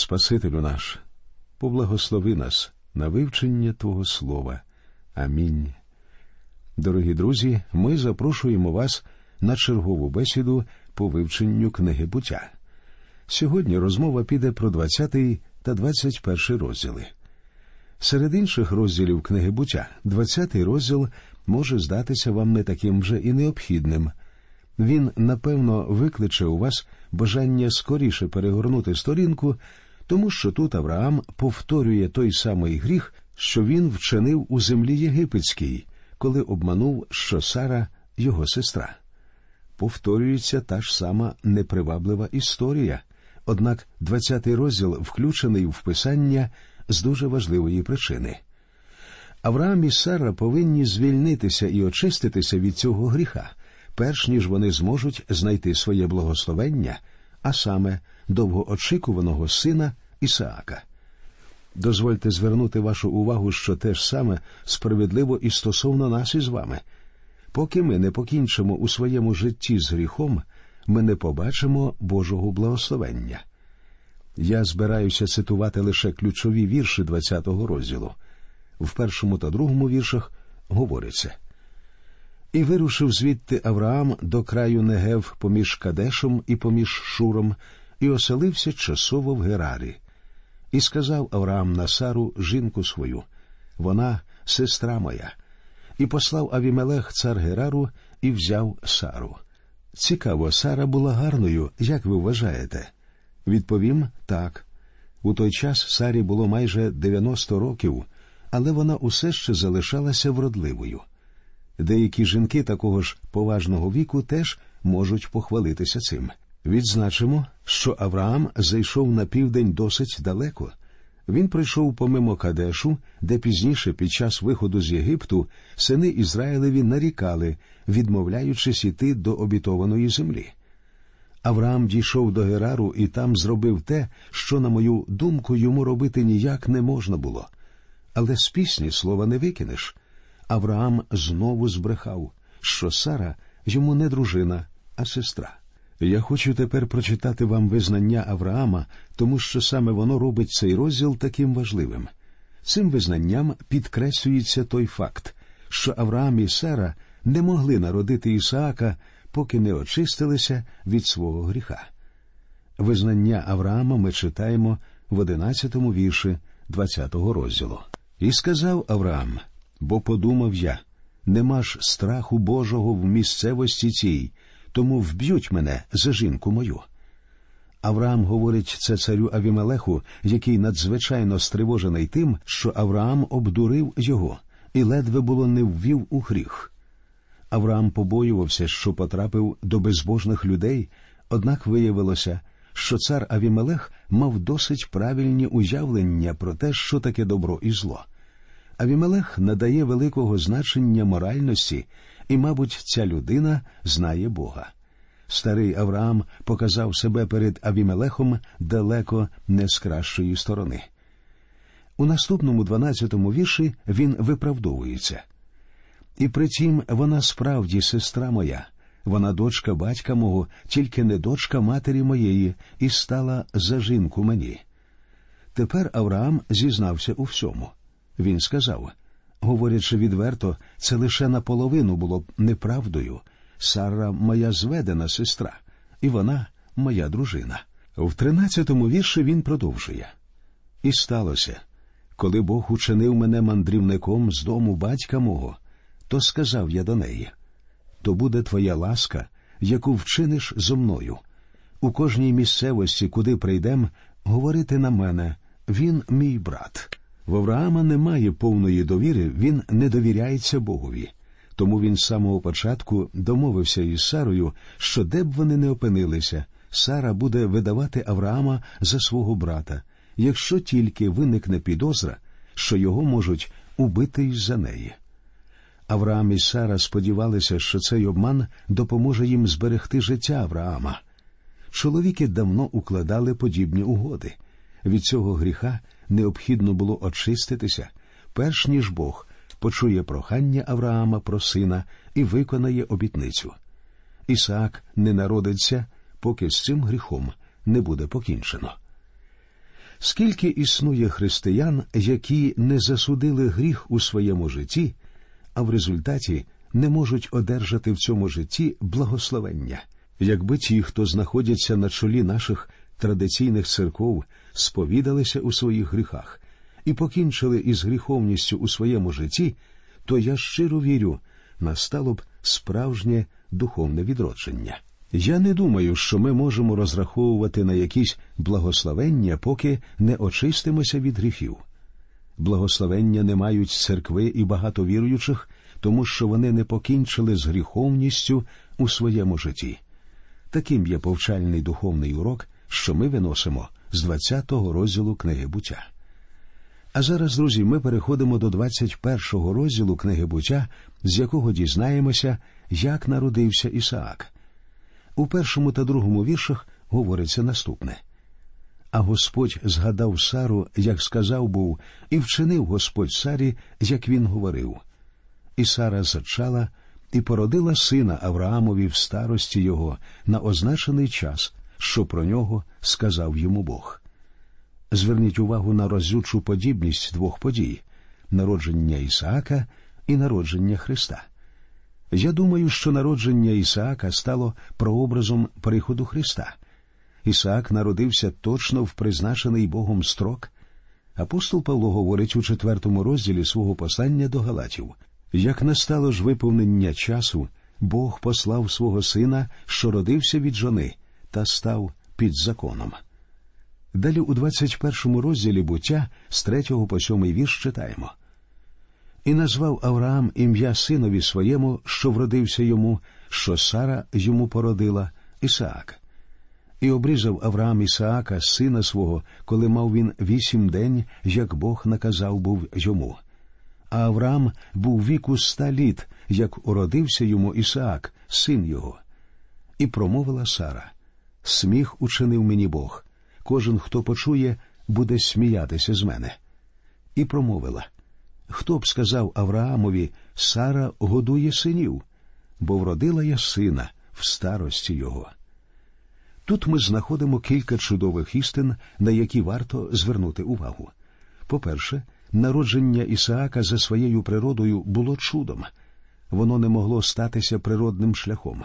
Спасителю наш, поблагослови нас на вивчення Твого Слова. Амінь. Дорогі друзі, ми запрошуємо вас на чергову бесіду по вивченню книги буття. Сьогодні розмова піде про 20 та 21 розділи. Серед інших розділів книги буття 20 розділ може здатися вам не таким вже і необхідним. Він, напевно, викличе у вас бажання скоріше перегорнути сторінку, тому що тут Авраам повторює той самий гріх, що він вчинив у землі єгипетській, коли обманув, що Сара його сестра. Повторюється та ж сама неприваблива історія, однак 20-й розділ включений в писання з дуже важливої причини. Авраам і Сара повинні звільнитися і очиститися від цього гріха, перш ніж вони зможуть знайти своє благословення, а саме довгоочікуваного сина Ісаака. Дозвольте звернути вашу увагу, що те ж саме справедливо і стосовно нас із вами. Поки ми не покінчимо у своєму житті з гріхом, ми не побачимо Божого благословення. Я збираюся цитувати лише ключові вірші 20-го розділу. В першому та другому віршах говориться І вирушив звідти Авраам до краю Негев поміж Кадешем і поміж Шуром, і оселився часово в Герарі. І сказав Авраам на Сару жінку свою вона сестра моя, і послав Авімелех цар Герару і взяв Сару. Цікаво, Сара була гарною, як ви вважаєте? Відповім так. У той час Сарі було майже 90 років, але вона усе ще залишалася вродливою. Деякі жінки такого ж поважного віку теж можуть похвалитися цим. Відзначимо, що Авраам зайшов на південь досить далеко. Він прийшов помимо Кадешу, де пізніше, під час виходу з Єгипту, сини Ізраїлеві нарікали, відмовляючись іти до обітованої землі. Авраам дійшов до Герару і там зробив те, що, на мою думку, йому робити ніяк не можна було. Але з пісні слова не викинеш. Авраам знову збрехав, що Сара йому не дружина, а сестра. Я хочу тепер прочитати вам визнання Авраама, тому що саме воно робить цей розділ таким важливим. Цим визнанням підкреслюється той факт, що Авраам і Сара не могли народити Ісаака, поки не очистилися від свого гріха. Визнання Авраама ми читаємо в одинадцятому вірші двадцятого розділу. І сказав Авраам, бо подумав я, нема ж страху Божого в місцевості цій, тому вб'ють мене за жінку мою. Авраам говорить це царю Авімелеху, який надзвичайно стривожений тим, що Авраам обдурив його і ледве було не ввів у гріх. Авраам побоювався, що потрапив до безбожних людей, однак виявилося, що цар Авімелех мав досить правильні уявлення про те, що таке добро і зло. Авімелех надає великого значення моральності, і, мабуть, ця людина знає Бога. Старий Авраам показав себе перед Авімелехом далеко не з кращої сторони. У наступному дванадцятому вірші він виправдовується. І притім вона справді сестра моя, вона дочка батька мого, тільки не дочка матері моєї, і стала за жінку мені. Тепер Авраам зізнався у всьому. Він сказав говорячи відверто, це лише наполовину було б неправдою. Сара моя зведена сестра, і вона моя дружина. В тринадцятому вірші він продовжує. І сталося, коли Бог учинив мене мандрівником з дому батька мого, то сказав я до неї то буде твоя ласка, яку вчиниш зо мною. У кожній місцевості, куди прийдем, говорити на мене він мій брат. В Авраама немає повної довіри, він не довіряється Богові. Тому він з самого початку домовився із Сарою, що де б вони не опинилися, Сара буде видавати Авраама за свого брата, якщо тільки виникне підозра, що його можуть убити із за неї. Авраам і Сара сподівалися, що цей обман допоможе їм зберегти життя Авраама. Чоловіки давно укладали подібні угоди. Від цього гріха необхідно було очиститися, перш ніж Бог почує прохання Авраама про сина і виконає обітницю. Ісаак не народиться, поки з цим гріхом не буде покінчено. Скільки існує християн, які не засудили гріх у своєму житті, а в результаті не можуть одержати в цьому житті благословення, якби ті, хто знаходяться на чолі наших традиційних церков, сповідалися у своїх гріхах і покінчили із гріховністю у своєму житті, то я щиро вірю, настало б справжнє духовне відродження. Я не думаю, що ми можемо розраховувати на якісь благословення, поки не очистимося від гріхів. Благословення не мають церкви і багато віруючих, тому що вони не покінчили з гріховністю у своєму житті. Таким є повчальний духовний урок, що ми виносимо з 20-го розділу книги буття. А зараз, друзі, ми переходимо до 21-го розділу книги буття, з якого дізнаємося, як народився Ісаак. У першому та другому віршах говориться наступне. А Господь згадав Сару, як сказав був, і вчинив Господь Сарі, як він говорив. І Сара зачала і породила сина Авраамові в старості його на означений час, що про нього сказав йому Бог. Зверніть увагу на розючу подібність двох подій народження Ісаака і народження Христа. Я думаю, що народження Ісаака стало прообразом приходу Христа. Ісаак народився точно в призначений Богом строк. Апостол Павло говорить у четвертому розділі свого послання до Галатів як настало ж виповнення часу, Бог послав свого сина, що родився від жони, та став під законом. Далі у 21 розділі буття з 3 по 7 вірш читаємо. І назвав Авраам ім'я синові своєму, що вродився йому, що Сара йому породила Ісаак. І обрізав Авраам Ісаака, сина свого, коли мав він вісім день, як Бог наказав був йому. А Авраам був віку ста літ, як уродився йому Ісаак, син його. І промовила Сара: Сміх учинив мені Бог. Кожен, хто почує, буде сміятися з мене. І промовила Хто б сказав Авраамові, Сара годує синів, бо вродила я сина в старості його. Тут ми знаходимо кілька чудових істин, на які варто звернути увагу. По-перше, народження Ісаака за своєю природою було чудом, воно не могло статися природним шляхом.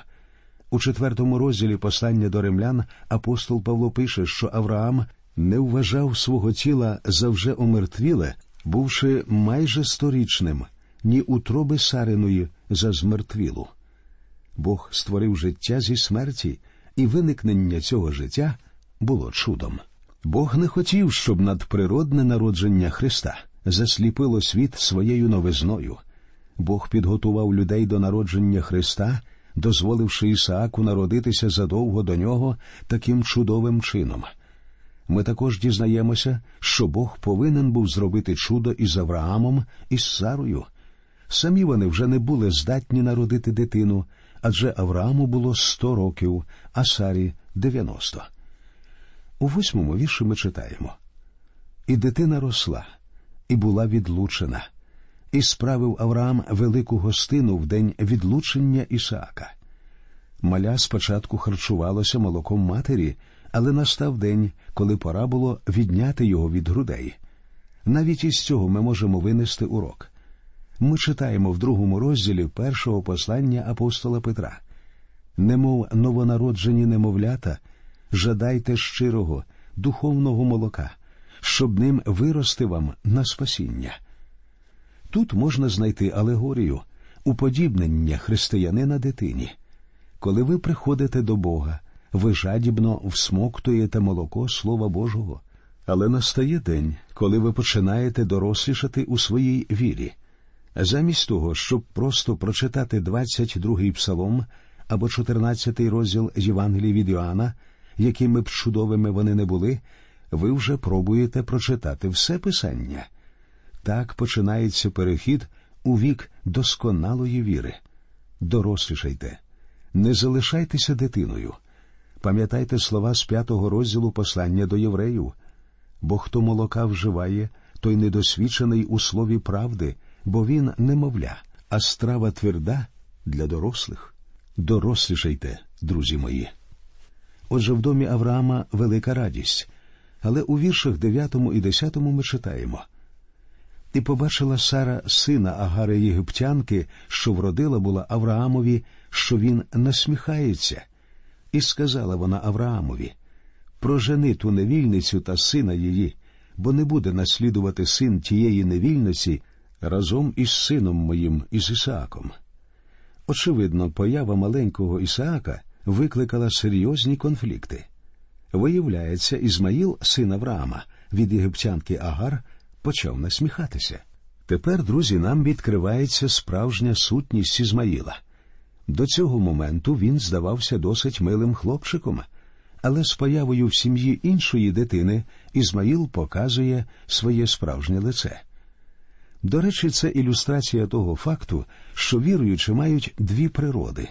У четвертому розділі послання до римлян апостол Павло пише, що Авраам не вважав свого тіла за вже омертвіле, бувши майже сторічним, ні утроби Сариної за змертвілу. Бог створив життя зі смерті, і виникнення цього життя було чудом. Бог не хотів, щоб надприродне народження Христа засліпило світ своєю новизною. Бог підготував людей до народження Христа дозволивши Ісааку народитися задовго до нього таким чудовим чином. Ми також дізнаємося, що Бог повинен був зробити чудо із Авраамом і з Сарою. Самі вони вже не були здатні народити дитину, адже Аврааму було сто років, а Сарі дев'яносто. У восьмому вірші ми читаємо І дитина росла, і була відлучена, і справив Авраам велику гостину в день відлучення Ісаака. Маля спочатку харчувалося молоком матері, але настав день, коли пора було відняти його від грудей. Навіть із цього ми можемо винести урок. Ми читаємо в другому розділі першого послання апостола Петра немов новонароджені немовлята, жадайте щирого, духовного молока, щоб ним вирости вам на спасіння. Тут можна знайти алегорію, уподібнення християнина дитині. Коли ви приходите до Бога, ви жадібно всмоктуєте молоко Слова Божого, але настає день, коли ви починаєте дорослішати у своїй вірі. Замість того, щоб просто прочитати 22-й псалом або 14-й розділ Євангелії від Йоанна, якими б чудовими вони не були, ви вже пробуєте прочитати все писання. Так починається перехід у вік досконалої віри. Дорослішайте, не залишайтеся дитиною. Пам'ятайте слова з п'ятого розділу послання до євреїв бо хто молока вживає, той недосвідчений у слові правди, бо він немовля, а страва тверда для дорослих. Дорослішайте, друзі мої. Отже, в домі Авраама велика радість. Але у віршах 9 і 10 ми читаємо І побачила Сара сина Агари Єгиптянки, що вродила була Авраамові, що він насміхається, і сказала вона Авраамові Прожени ту невільницю та сина її, бо не буде наслідувати син тієї невільниці разом із сином моїм із Ісааком. Очевидно, поява маленького Ісаака викликала серйозні конфлікти. Виявляється, Ізмаїл, син Авраама, від єгиптянки Агар, почав насміхатися. Тепер, друзі, нам відкривається справжня сутність Ізмаїла. До цього моменту він здавався досить милим хлопчиком, але з появою в сім'ї іншої дитини Ізмаїл показує своє справжнє лице. До речі, це ілюстрація того факту, що віруючі мають дві природи.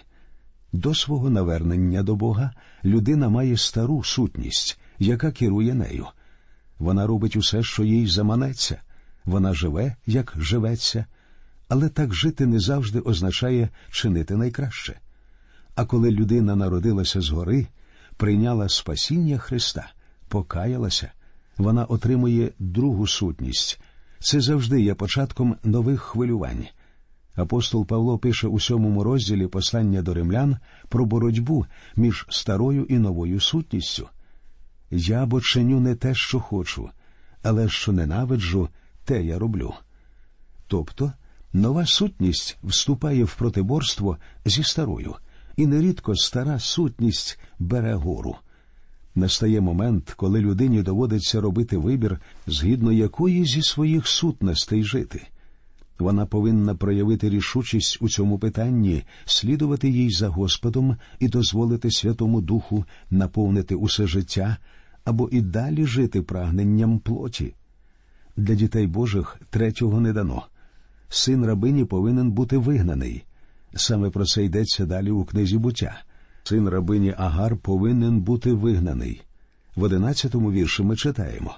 До свого навернення до Бога людина має стару сутність, яка керує нею. Вона робить усе, що їй заманеться, вона живе, як живеться, але так жити не завжди означає чинити найкраще. А коли людина народилася згори, прийняла спасіння Христа, покаялася, вона отримує другу сутність. Це завжди є початком нових хвилювань. Апостол Павло пише у сьомому розділі послання до римлян про боротьбу між старою і новою сутністю. Я бо чиню не те, що хочу, але що ненавиджу, те я роблю. Тобто нова сутність вступає в протиборство зі старою, і нерідко стара сутність бере гору. Настає момент, коли людині доводиться робити вибір, згідно якої зі своїх сутностей жити. Вона повинна проявити рішучість у цьому питанні, слідувати їй за Господом і дозволити Святому Духу наповнити усе життя або і далі жити прагненням плоті. Для дітей Божих третього не дано. Син рабині повинен бути вигнаний. Саме про це йдеться далі у книзі буття. Син рабині Агар повинен бути вигнаний. В одинадцятому вірші ми читаємо.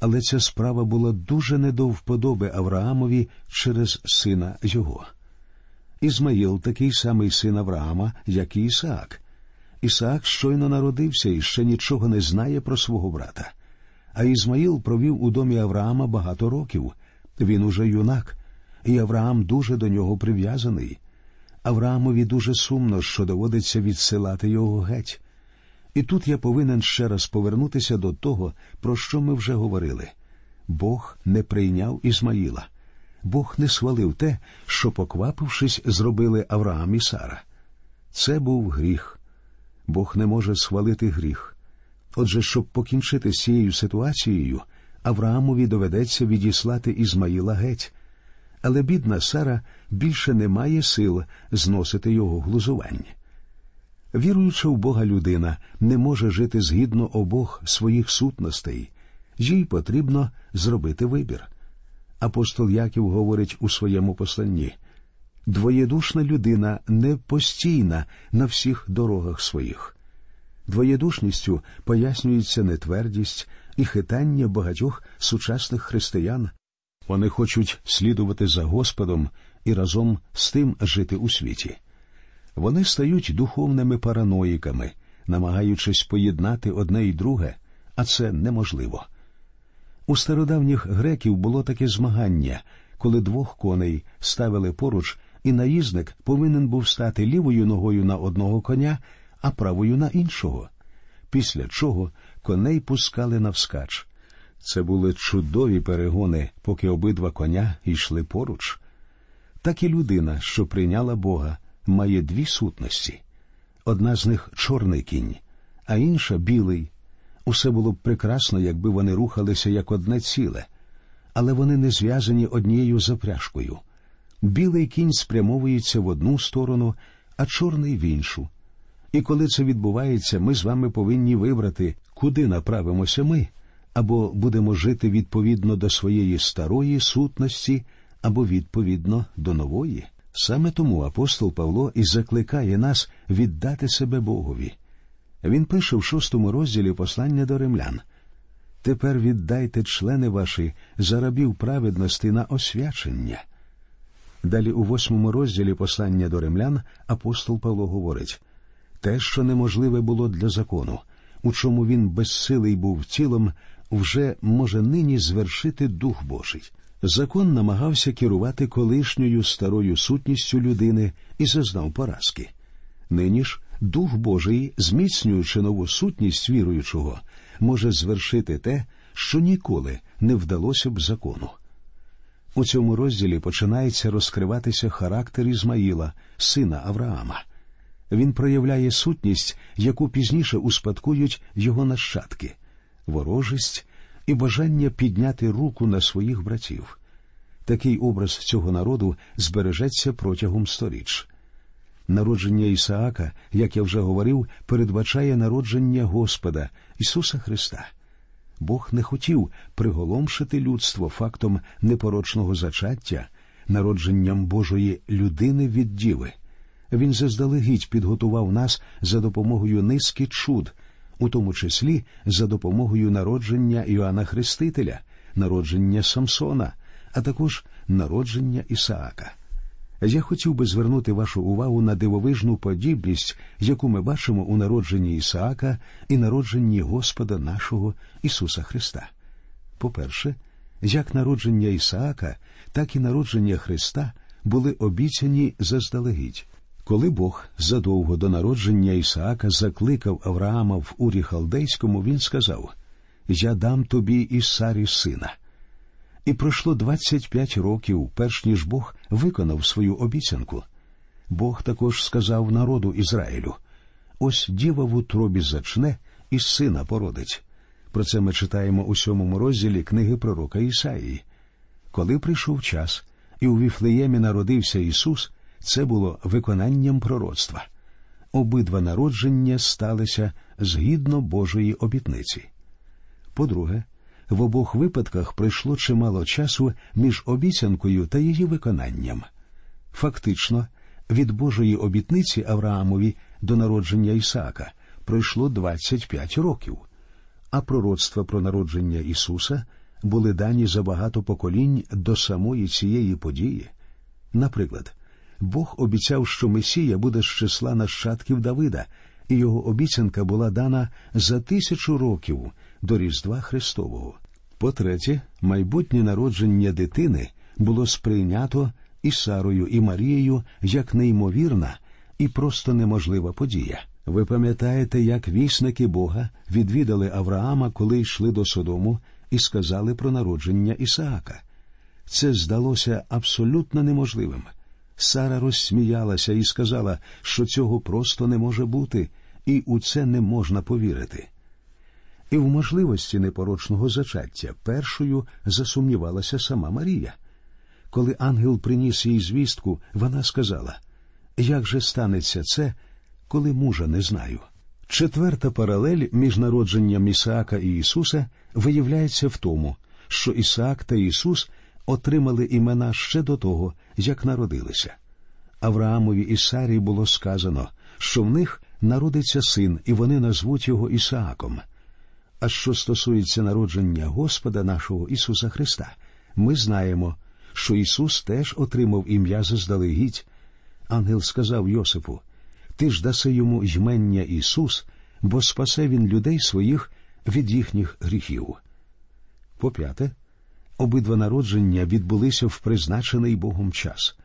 Але ця справа була дуже не до вподоби Авраамові через сина його. Ізмаїл такий самий син Авраама, як і Ісаак. Ісаак щойно народився і ще нічого не знає про свого брата. А Ізмаїл провів у домі Авраама багато років. Він уже юнак, і Авраам дуже до нього прив'язаний. Авраамові дуже сумно, що доводиться відсилати його геть. І тут я повинен ще раз повернутися до того, про що ми вже говорили. Бог не прийняв Ізмаїла, Бог не свалив те, що, поквапившись, зробили Авраам і Сара. Це був гріх. Бог не може свалити гріх. Отже, щоб покінчити з цією ситуацією, Авраамові доведеться відіслати Ізмаїла геть. Але бідна Сара більше не має сил зносити його глузування. Віруюча в Бога людина не може жити згідно обох своїх сутностей, їй потрібно зробити вибір. Апостол Яків говорить у своєму посланні двоєдушна людина не постійна на всіх дорогах своїх. Двоєдушністю пояснюється нетвердість і хитання багатьох сучасних християн. Вони хочуть слідувати за Господом і разом з тим жити у світі. Вони стають духовними параноїками, намагаючись поєднати одне і друге, а це неможливо. У стародавніх греків було таке змагання, коли двох коней ставили поруч, і наїзник повинен був стати лівою ногою на одного коня, а правою на іншого. Після чого коней пускали навскач. Це були чудові перегони, поки обидва коня йшли поруч. Так і людина, що прийняла Бога, має дві сутності. Одна з них чорний кінь, а інша білий. Усе було б прекрасно, якби вони рухалися як одне ціле, але вони не зв'язані однією запряжкою. Білий кінь спрямовується в одну сторону, а чорний в іншу. І коли це відбувається, ми з вами повинні вибрати, куди направимося ми, або будемо жити відповідно до своєї старої сутності, або відповідно до нової. Саме тому апостол Павло і закликає нас віддати себе Богові. Він пише в шостому розділі послання до римлян Тепер віддайте члени ваші за рабів праведності на освячення. Далі у восьмому розділі послання до римлян апостол Павло говорить те, що неможливе було для закону, у чому він безсилий був тілом, вже може нині звершити Дух Божий. Закон намагався керувати колишньою старою сутністю людини і зазнав поразки. Нині ж Дух Божий, зміцнюючи нову сутність віруючого, може звершити те, що ніколи не вдалося б закону. У цьому розділі починається розкриватися характер Ізмаїла, сина Авраама. Він проявляє сутність, яку пізніше успадкують його нащадки, ворожість і бажання підняти руку на своїх братів. Такий образ цього народу збережеться протягом сторіч. Народження Ісаака, як я вже говорив, передбачає народження Господа Ісуса Христа. Бог не хотів приголомшити людство фактом непорочного зачаття, народженням Божої людини від діви. Він заздалегідь підготував нас за допомогою низки чуд, у тому числі за допомогою народження Іоанна Хрестителя, народження Самсона, а також народження Ісаака. Я хотів би звернути вашу увагу на дивовижну подібність, яку ми бачимо у народженні Ісаака і народженні Господа нашого Ісуса Христа. По-перше, як народження Ісаака, так і народження Христа були обіцяні заздалегідь. Коли Бог задовго до народження Ісаака закликав Авраама в Урі Халдейському, він сказав: Я дам тобі і Сарі сина. І пройшло 25 років, перш ніж Бог виконав свою обіцянку. Бог також сказав народу Ізраїлю: ось діва в утробі зачне і сина породить. Про це ми читаємо у сьомому розділі книги пророка Ісаїї. Коли прийшов час, і у Віфлеємі народився Ісус, це було виконанням пророцтва. Обидва народження сталися згідно Божої обітниці. По-друге, в обох випадках пройшло чимало часу між обіцянкою та її виконанням. Фактично, від Божої обітниці Авраамові до народження Ісаака пройшло 25 років, а пророцтва про народження Ісуса були дані за багато поколінь до самої цієї події. Наприклад, Бог обіцяв, що Месія буде з числа нащадків Давида, і його обіцянка була дана за тисячу років до Різдва Христового. По-третє, майбутнє народження дитини було сприйнято і Сарою, і Марією як неймовірна і просто неможлива подія. Ви пам'ятаєте, як вісники Бога відвідали Авраама, коли йшли до Содому, і сказали про народження Ісаака. Це здалося абсолютно неможливим. Сара розсміялася і сказала, що цього просто не може бути, і у це не можна повірити. І в можливості непорочного зачаття першою засумнівалася сама Марія. Коли ангел приніс їй звістку, вона сказала Як же станеться це, коли мужа не знаю? Четверта паралель між народженням Ісаака і Ісуса виявляється в тому, що Ісаак та Ісус отримали імена ще до того, як народилися. Авраамові і Сарі було сказано, що в них народиться син, і вони назвуть його Ісааком. А що стосується народження Господа нашого Ісуса Христа, ми знаємо, що Ісус теж отримав ім'я заздалегідь. Ангел сказав Йосипу: Ти ж даси йому ймення Ісус, бо спасе він людей своїх від їхніх гріхів. По п'яте, обидва народження відбулися в призначений Богом час.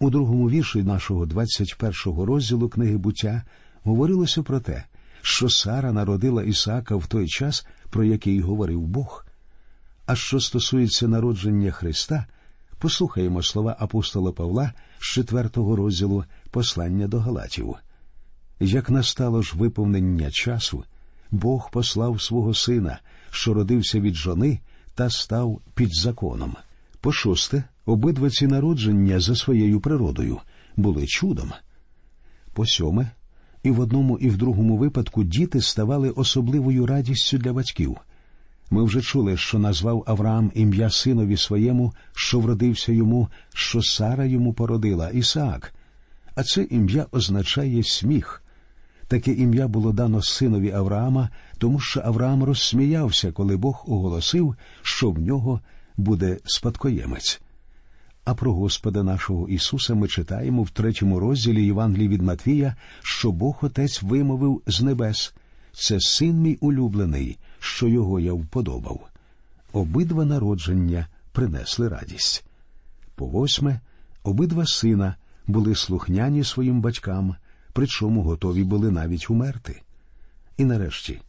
У другому вірші нашого 21-го розділу книги буття говорилося про те, що Сара народила Ісаака в той час, про який говорив Бог. А що стосується народження Христа, послухаємо слова апостола Павла з четвертого розділу послання до Галатів. Як настало ж виповнення часу, Бог послав свого сина, що родився від жони та став під законом. По шосте, обидва ці народження за своєю природою були чудом. По сьоме, і в одному, і в другому випадку діти ставали особливою радістю для батьків. Ми вже чули, що назвав Авраам ім'я синові своєму, що вродився йому, що Сара йому породила Ісаак. А це ім'я означає сміх. Таке ім'я було дано синові Авраама, тому що Авраам розсміявся, коли Бог оголосив, що в нього буде спадкоємець. А про Господа нашого Ісуса ми читаємо в третьому розділі Євангелії від Матвія, що Бог Отець вимовив з небес це син мій улюблений, що його я вподобав. Обидва народження принесли радість. По восьме, обидва сина були слухняні своїм батькам, причому готові були навіть умерти. І нарешті,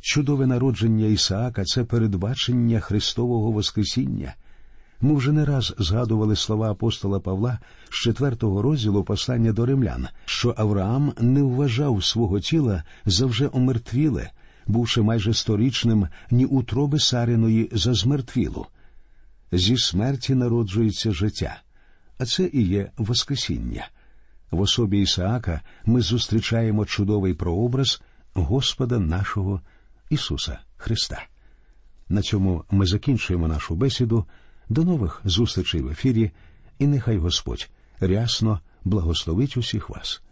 чудове народження Ісаака це передбачення Христового Воскресіння. Ми вже не раз згадували слова апостола Павла з четвертого розділу послання до римлян, що Авраам не вважав свого тіла за вже омертвіле, бувши майже сторічним ні утроби Сариної за змертвілу. Зі смерті народжується життя, а це і є Воскресіння. В особі Ісаака ми зустрічаємо чудовий прообраз Господа нашого Ісуса Христа. На цьому ми закінчуємо нашу бесіду. До нових зустрічей в ефірі, і нехай Господь рясно благословить усіх вас.